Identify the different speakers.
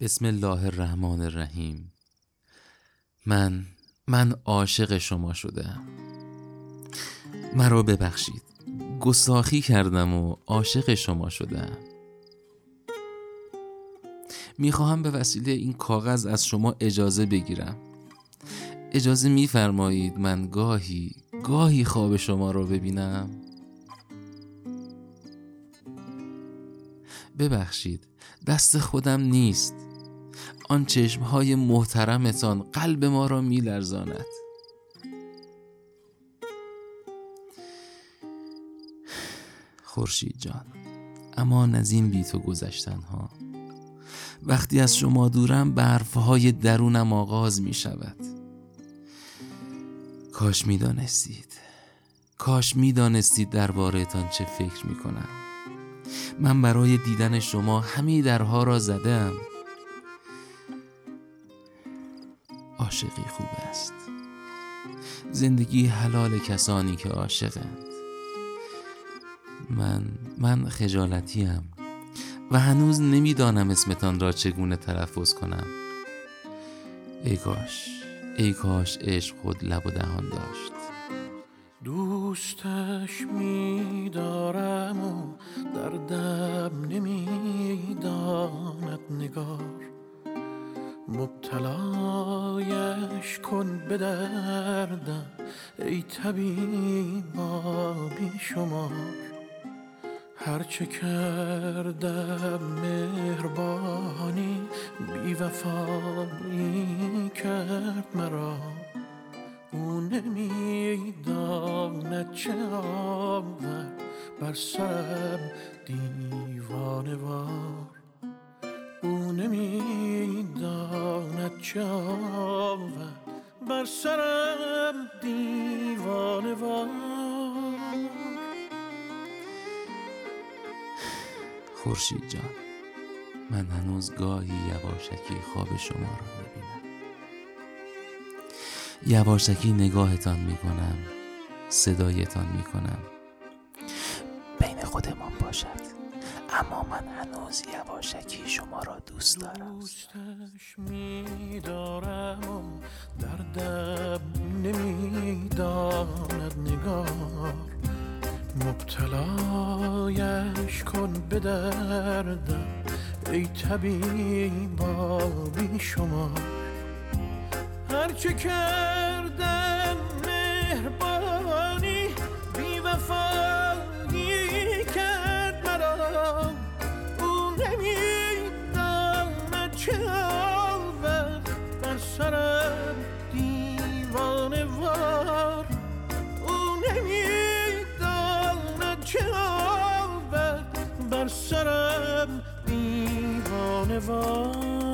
Speaker 1: بسم الله الرحمن الرحیم. من من عاشق شما شدم. مرا ببخشید. گستاخی کردم و عاشق شما شدم. می‌خواهم به وسیله این کاغذ از شما اجازه بگیرم. اجازه میفرمایید من گاهی گاهی خواب شما را ببینم. ببخشید دست خودم نیست. آن چشمهای محترمتان قلب ما را میلرزاند. خورشید جان اما از این بی تو گذشتن ها وقتی از شما دورم برفهای درونم آغاز می شود کاش می دانستید کاش می دانستید دربارهتان چه فکر می کنم من برای دیدن شما همه درها را زدم. عاشقی خوب است. زندگی حلال کسانی که عاشقند. من من خجالتیم. و هنوز نمی‌دانم اسمتان را چگونه تلفظ کنم. ای کاش ای کاش عشق خود لب و دهان داشت.
Speaker 2: دوستش میدارم و مبتلایش کن به دردم. ای طبیبا بی شمار هرچه کردم مهربانی بی وفایی کرد مرا. او نمی‌داند چه آورد بر سرم دیوانه وار. چه آورد بر سرم دیوانه وار
Speaker 1: خورشید جان من هنوز گاهی یواشکی خواب شما را می‌بینم. یواشکی نگاهتان می‌کنم صدایتان می‌کنم. بین خودمان باشد اما من هنوز یواشکی شما را دوست دارم.
Speaker 2: نمی‌داند نگار. مبتلایش کن به دردم ای طبیبا بی شما. هرچه کردم بر سرم دیوانه وار.